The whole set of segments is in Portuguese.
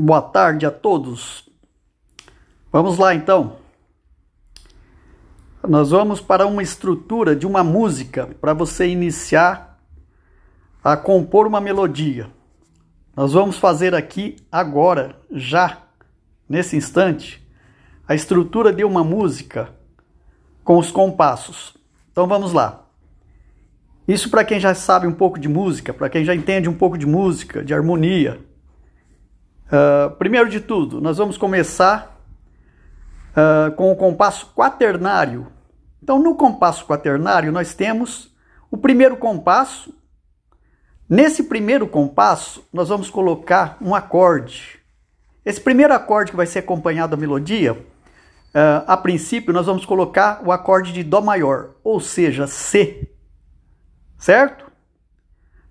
Boa tarde a todos. Vamos lá então. Nós vamos para uma estrutura de uma música para você iniciar a compor uma melodia. Nós vamos fazer aqui agora, já, nesse instante, a estrutura de uma música com os compassos. Então vamos lá. Isso para quem já sabe um pouco de música, para quem já entende um pouco de música, de harmonia Uh, primeiro de tudo, nós vamos começar uh, com o compasso quaternário. Então, no compasso quaternário, nós temos o primeiro compasso. Nesse primeiro compasso, nós vamos colocar um acorde. Esse primeiro acorde que vai ser acompanhado da melodia, uh, a princípio, nós vamos colocar o acorde de Dó maior, ou seja, C. Certo?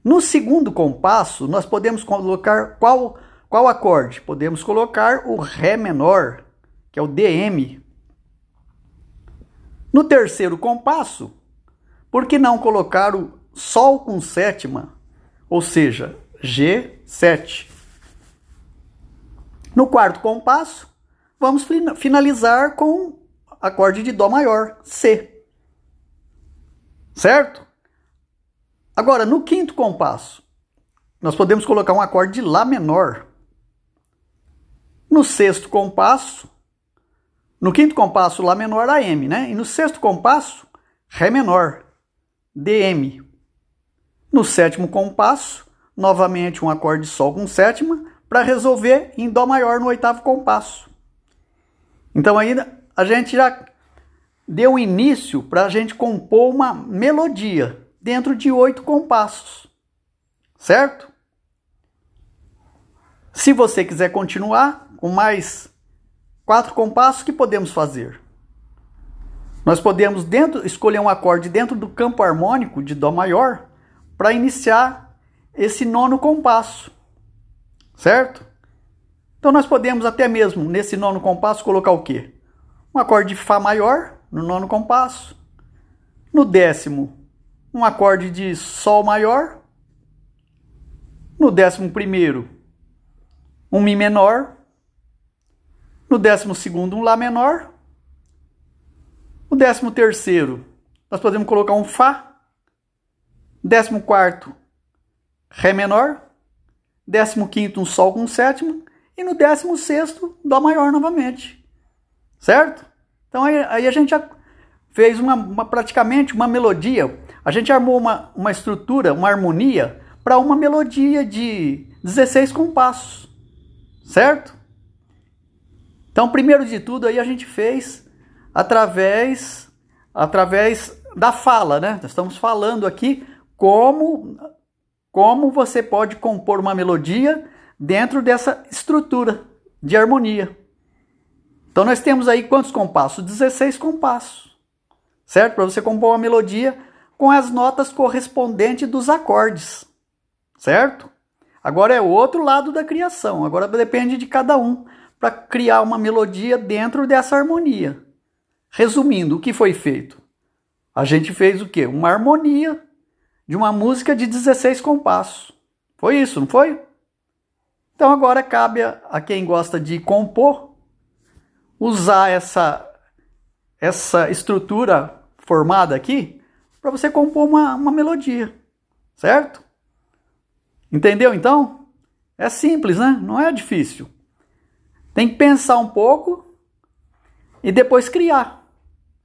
No segundo compasso, nós podemos colocar qual qual acorde? Podemos colocar o Ré menor, que é o DM. No terceiro compasso, por que não colocar o Sol com sétima, ou seja, G7? No quarto compasso, vamos finalizar com acorde de Dó maior, C. Certo? Agora, no quinto compasso, nós podemos colocar um acorde de Lá menor, no sexto compasso, no quinto compasso, Lá menor, AM, né? E no sexto compasso, Ré menor, DM. No sétimo compasso, novamente um acorde de Sol com sétima, para resolver em Dó maior no oitavo compasso. Então ainda a gente já deu início para a gente compor uma melodia dentro de oito compassos, certo? Se você quiser continuar, com mais quatro compassos, que podemos fazer? Nós podemos dentro escolher um acorde dentro do campo harmônico de Dó maior para iniciar esse nono compasso, certo? Então nós podemos até mesmo nesse nono compasso colocar o quê? Um acorde de Fá maior no nono compasso, no décimo um acorde de Sol maior, no décimo primeiro um Mi menor, no décimo segundo, um Lá menor. O décimo terceiro, nós podemos colocar um Fá. Décimo quarto, Ré menor. Décimo quinto, um Sol com sétima. E no décimo sexto, Dó maior novamente. Certo? Então aí, aí a gente fez uma, uma, praticamente uma melodia. A gente armou uma, uma estrutura, uma harmonia para uma melodia de 16 compassos. Certo? Então, primeiro de tudo, aí a gente fez através através da fala, né? Estamos falando aqui como como você pode compor uma melodia dentro dessa estrutura de harmonia. Então nós temos aí quantos compassos? 16 compassos. Certo? Para você compor uma melodia com as notas correspondentes dos acordes. Certo? Agora é o outro lado da criação. Agora depende de cada um para criar uma melodia dentro dessa harmonia. Resumindo, o que foi feito? A gente fez o quê? Uma harmonia de uma música de 16 compassos. Foi isso, não foi? Então agora cabe a, quem gosta de compor usar essa essa estrutura formada aqui para você compor uma, uma melodia, certo? Entendeu então? É simples, né? Não é difícil. Tem que pensar um pouco e depois criar,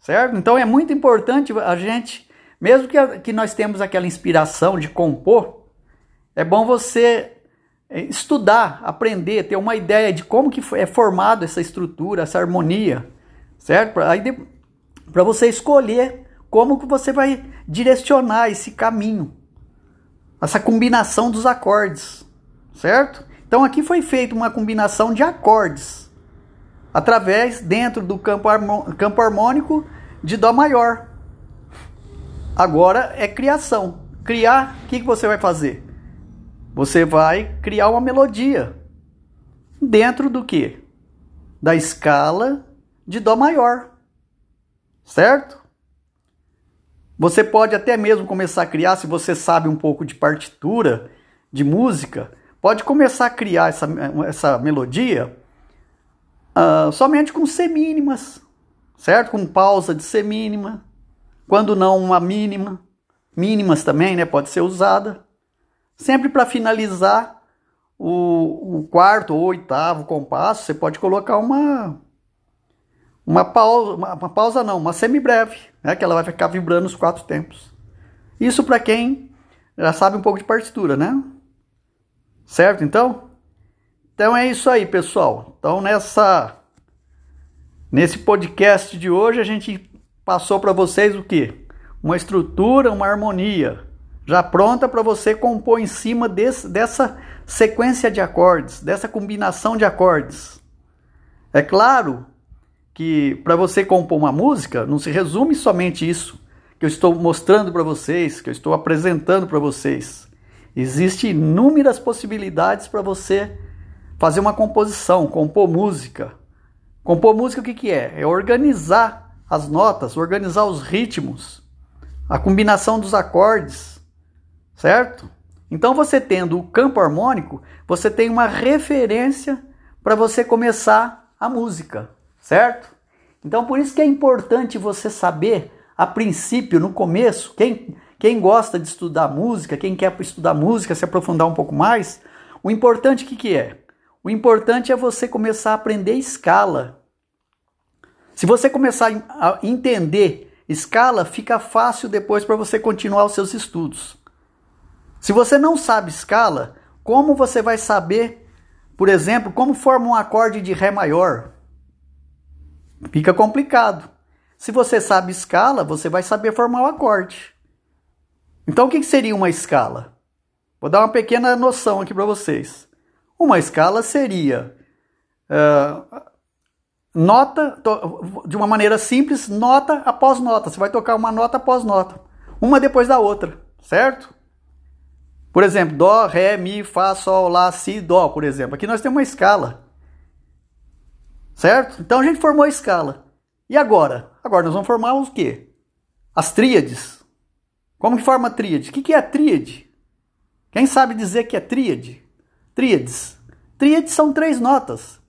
certo? Então é muito importante a gente, mesmo que, que nós temos aquela inspiração de compor, é bom você é, estudar, aprender, ter uma ideia de como que é formado essa estrutura, essa harmonia, certo? Aí para você escolher como que você vai direcionar esse caminho, essa combinação dos acordes, certo? Então aqui foi feita uma combinação de acordes através dentro do campo, harmônico de Dó maior. Agora é criação. Criar, o que, que você vai fazer? Você vai criar uma melodia dentro do que? Da escala de Dó maior. Certo? Você pode até mesmo começar a criar, se você sabe um pouco de partitura, de música, pode começar a criar essa, essa melodia uh, somente com C mínimas, certo? Com pausa de C mínima, quando não uma mínima, mínimas também, né? Pode ser usada, sempre para finalizar o, o, quarto ou oitavo compasso, você pode colocar uma uma pausa, uma, uma pausa não, uma semibreve, né? Que ela vai ficar vibrando os quatro tempos. Isso para quem já sabe um pouco de partitura, né? Certo, então? Então é isso aí, pessoal. Então nessa nesse podcast de hoje a gente passou para vocês o que? Uma estrutura, uma harmonia, já pronta para você compor em cima desse, dessa sequência de acordes, dessa combinação de acordes. É claro que para você compor uma música não se resume somente isso que eu estou mostrando para vocês, que eu estou apresentando para vocês. Existem inúmeras possibilidades para você fazer uma composição, compor música. Compor música o que, que é? É organizar as notas, organizar os ritmos, a combinação dos acordes, certo? Então você tendo o campo harmônico, você tem uma referência para você começar a música, certo? Então por isso que é importante você saber a princípio, no começo, quem, quem gosta de estudar música, quem quer estudar música, se aprofundar um pouco mais, o importante que, que é? O importante é você começar a aprender escala. Se você começar a entender escala, fica fácil depois para você continuar os seus estudos. Se você não sabe escala, como você vai saber, por exemplo, como forma um acorde de Ré maior? Fica complicado. Se você sabe escala, você vai saber formar o acorde. Então, o que seria uma escala? Vou dar uma pequena noção aqui para vocês. Uma escala seria uh, nota, de uma maneira simples, nota após nota. Você vai tocar uma nota após nota, uma depois da outra, certo? Por exemplo, Dó, Ré, Mi, Fá, Sol, Lá, Si, Dó, por exemplo. Aqui nós temos uma escala, certo? Então a gente formou a escala. E agora? Agora nós vamos formar os quê? As tríades. Como que forma tríade? O que é a tríade? Quem sabe dizer que é tríade? Tríades. Tríades são três notas.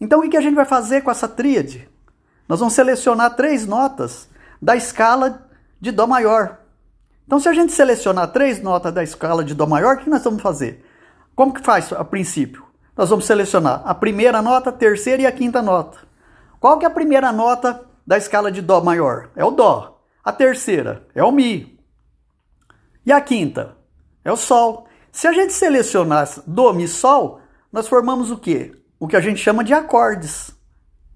Então o que a gente vai fazer com essa tríade? Nós vamos selecionar três notas da escala de Dó maior. Então, se a gente selecionar três notas da escala de Dó maior, o que nós vamos fazer? Como que faz a princípio? Nós vamos selecionar a primeira nota, a terceira e a quinta nota. Qual que é a primeira nota da escala de Dó maior? É o Dó. A terceira é o Mi. E a quinta é o Sol. Se a gente selecionar Dó, Mi, Sol, nós formamos o quê? O que a gente chama de acordes.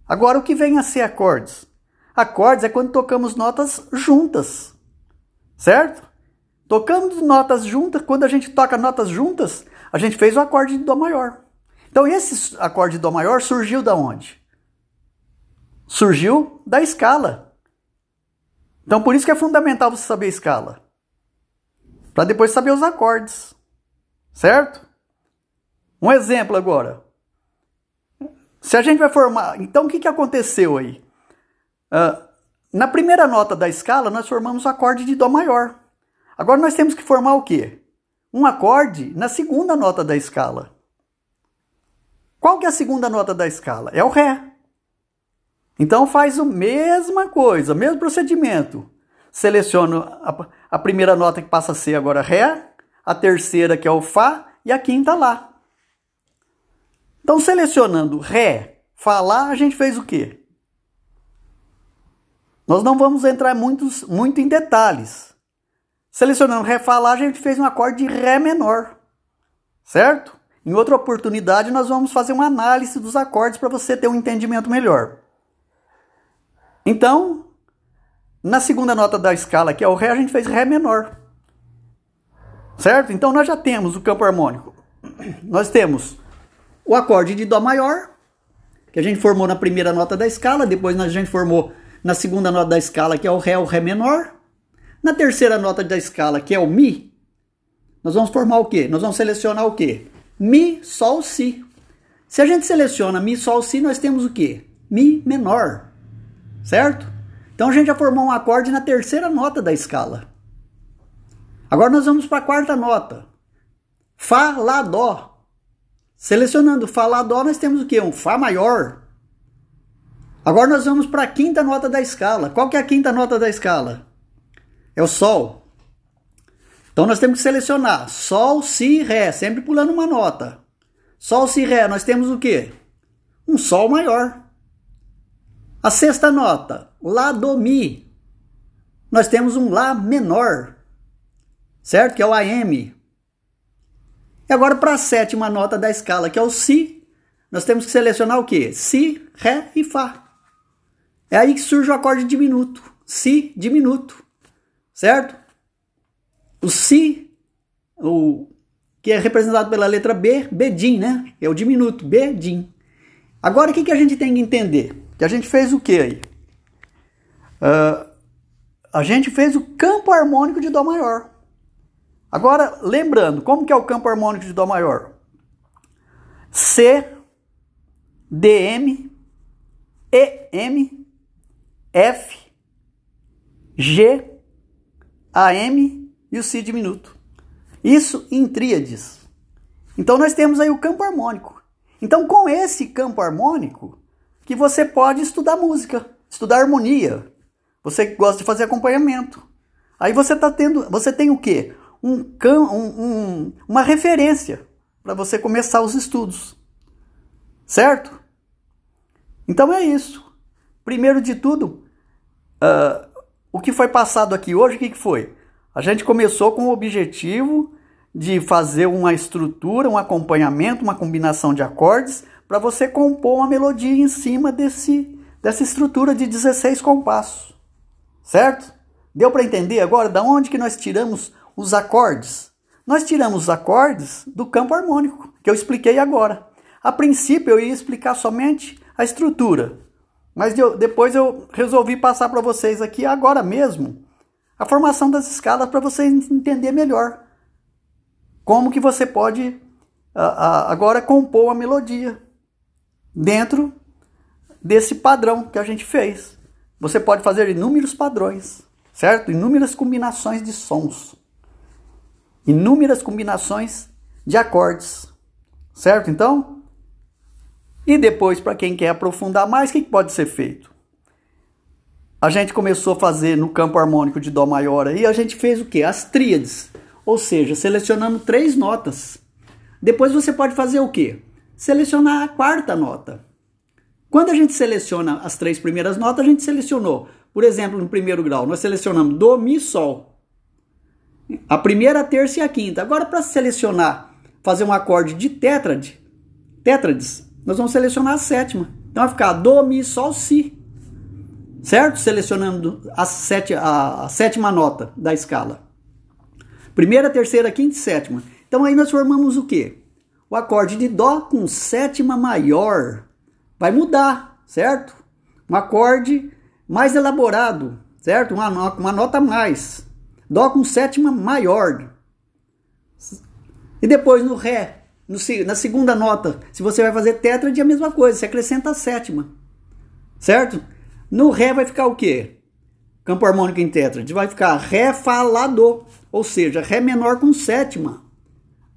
Agora, o que vem a ser acordes? Acordes é quando tocamos notas juntas, certo? Tocamos notas juntas, quando a gente toca notas juntas, a gente fez o acorde de Dó maior. Então, esse acorde de Dó maior surgiu da onde? surgiu da escala. Então por isso que é fundamental você saber escala. Para depois saber os acordes. Certo? Um exemplo agora. Se a gente vai formar. Então o que, que aconteceu aí? Uh, na primeira nota da escala, nós formamos o acorde de Dó maior. Agora nós temos que formar o quê? Um acorde na segunda nota da escala. Qual que é a segunda nota da escala? É o Ré. Então faz a mesma coisa, mesmo procedimento. Seleciono a, a, primeira nota que passa a ser agora Ré, a terceira que é o Fá e a quinta Lá. Então selecionando Ré, Fá, Lá, a gente fez o quê? Nós não vamos entrar muitos, muito em detalhes. Selecionando Ré, Fá, Lá, a gente fez um acorde de Ré menor, certo? Em outra oportunidade, nós vamos fazer uma análise dos acordes para você ter um entendimento melhor. Então, na segunda nota da escala, que é o Ré, a gente fez Ré menor. Certo? Então nós já temos o campo harmônico. Nós temos o acorde de Dó maior, que a gente formou na primeira nota da escala, depois a gente formou na segunda nota da escala, que é o Ré, o Ré menor. Na terceira nota da escala, que é o Mi, nós vamos formar o quê? Nós vamos selecionar o quê? Mi, Sol, Si. Se a gente seleciona Mi, Sol, Si, nós temos o quê? Mi menor certo? Então a gente já formou um acorde na terceira nota da escala. Agora nós vamos para a quarta nota. Fá, Lá, Dó. Selecionando Fá, Lá, Dó, nós temos o quê? Um Fá maior. Agora nós vamos para a quinta nota da escala. Qual que é a quinta nota da escala? É o Sol. Então nós temos que selecionar Sol, Si, Ré, sempre pulando uma nota. Sol, Si, Ré, nós temos o quê? Um Sol maior. A sexta nota, Lá, Do, Mi. Nós temos um Lá menor, certo? Que é o AM. E agora para a sétima nota da escala, que é o Si, nós temos que selecionar o quê? Si, Ré e Fá. É aí que surge o acorde diminuto. Si diminuto, certo? O Si, o, que é representado pela letra B, Bedim, né? É o diminuto, Bedim. Agora o que, que a gente tem que entender? Que a gente fez o que aí? Uh, a gente fez o campo harmônico de Dó maior. Agora, lembrando, como que é o campo harmônico de Dó maior? C, DM, EM, F, G, AM e o Si diminuto. Isso em tríades. Então nós temos aí o campo harmônico. Então com esse campo harmônico que você pode estudar música, estudar harmonia. Você gosta de fazer acompanhamento. Aí você tá tendo, você tem o quê? Um, um, um uma referência para você começar os estudos. Certo? Então é isso. Primeiro de tudo, uh, o que foi passado aqui hoje, o que, que foi? A gente começou com o objetivo de fazer uma estrutura, um acompanhamento, uma combinação de acordes para você compor uma melodia em cima desse, dessa estrutura de 16 compassos. Certo? Deu para entender agora da onde que nós tiramos os acordes? Nós tiramos os acordes do campo harmônico, que eu expliquei agora. A princípio eu ia explicar somente a estrutura, mas depois eu resolvi passar para vocês aqui agora mesmo a formação das escalas para você entender melhor como que você pode agora compor uma melodia dentro desse padrão que a gente fez. Você pode fazer inúmeros padrões, certo? Inúmeras combinações de sons, inúmeras combinações de acordes, certo? Então, e depois, para quem quer aprofundar mais, o que pode ser feito? A gente começou a fazer no campo harmônico de Dó maior aí, a gente fez o que? As tríades. Ou seja, selecionando três notas. Depois você pode fazer o que? Selecionar a quarta nota. Quando a gente seleciona as três primeiras notas, a gente selecionou, por exemplo, no primeiro grau, nós selecionamos Dó, Mi, Sol. A primeira, a terça e a quinta. Agora, para selecionar, fazer um acorde de tétrade, tétrades, nós vamos selecionar a sétima. Então vai ficar Dó, Mi, Sol, Si. Certo? Selecionando a, sete, a, a sétima nota da escala. Primeira, terceira, quinta e sétima. Então aí nós formamos o quê? O acorde de Dó com sétima maior. Vai mudar, certo? Um acorde mais elaborado, certo? Uma, uma nota mais. Dó com sétima maior. E depois no Ré, no, na segunda nota, se você vai fazer tétrade, é a mesma coisa, você acrescenta a sétima. Certo? No Ré vai ficar o quê? Campo harmônico em tétrade. Vai ficar Ré, Dó. Ou seja, Ré menor com sétima.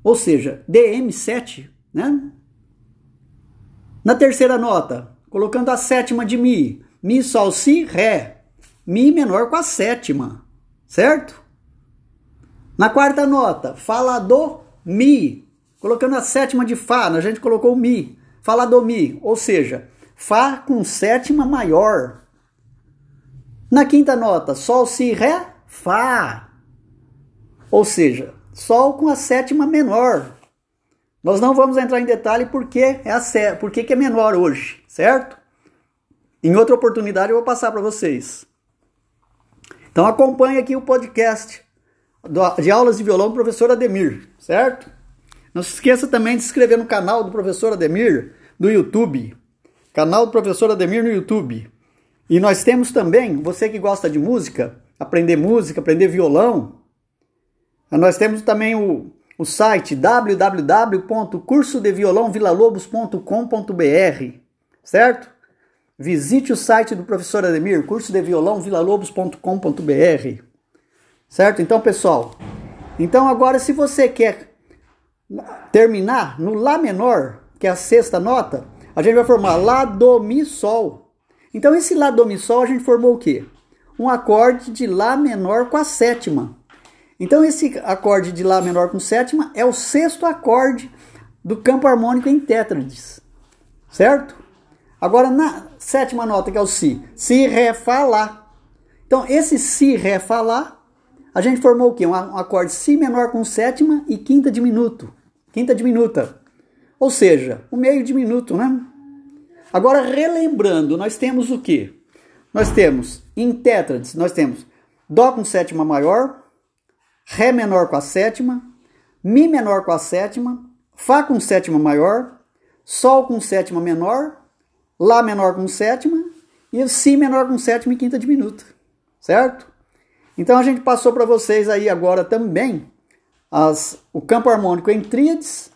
Ou seja, DM7, né? Na terceira nota, colocando a sétima de Mi. Mi, Sol, Si, Ré. Mi menor com a sétima. Certo? Na quarta nota, Fá, Lá, Dó, Mi. Colocando a sétima de Fá, a gente colocou Mi. Fá lá do Mi, ou seja, Fá com sétima maior. Na quinta nota, Sol, Si, Ré, Fá. Ou seja, Sol com a sétima menor. Nós não vamos entrar em detalhe porque é a porque que é menor hoje, certo? Em outra oportunidade eu vou passar para vocês. Então acompanhe aqui o podcast de aulas de violão do professor Ademir, certo? Não se esqueça também de se inscrever no canal do professor Ademir do YouTube. Canal do professor Ademir no YouTube. E nós temos também, você que gosta de música, aprender música, aprender violão, nós temos também o, o site www.cursodeviolãovilalobos.com.br, certo? Visite o site do professor Ademir, curso de violão vilalobos.com.br. Certo? Então, pessoal, então agora se você quer terminar no Lá menor, que é a sexta nota, a gente vai formar Lá, Do, Mi, Sol. Então esse Lá, Do, Mi, Sol a gente formou o quê? Um acorde de Lá menor com a sétima. Então esse acorde de Lá menor com sétima é o sexto acorde do campo harmônico em tétrades, certo? Agora na sétima nota que é o Si, Si, Ré, Fá, Lá. Então esse Si, Ré, Fá, Lá, a gente formou o quê? Um acorde Si menor com sétima e quinta diminuto, quinta diminuta. Ou seja, o meio diminuto, né? Agora relembrando, nós temos o quê? Nós temos em tétrades, nós temos Dó com sétima maior, Ré menor com a sétima, Mi menor com a sétima, Fá com sétima maior, Sol com sétima menor, Lá menor com sétima e Si menor com sétima e quinta diminuta, certo? Então a gente passou para vocês aí agora também as, o campo harmônico em tríades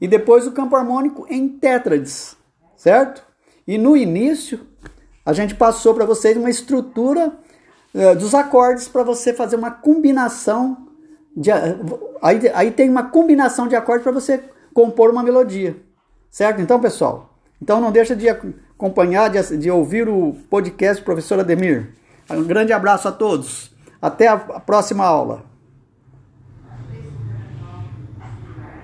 e depois o campo harmônico em tétrades, certo? E no início a gente passou para vocês uma estrutura dos acordes para você fazer uma combinação de, aí, aí tem uma combinação de acordes para você compor uma melodia, certo? Então, pessoal, então não deixa de acompanhar, de, de ouvir o podcast Professor Ademir. Um grande abraço a todos. Até a próxima aula.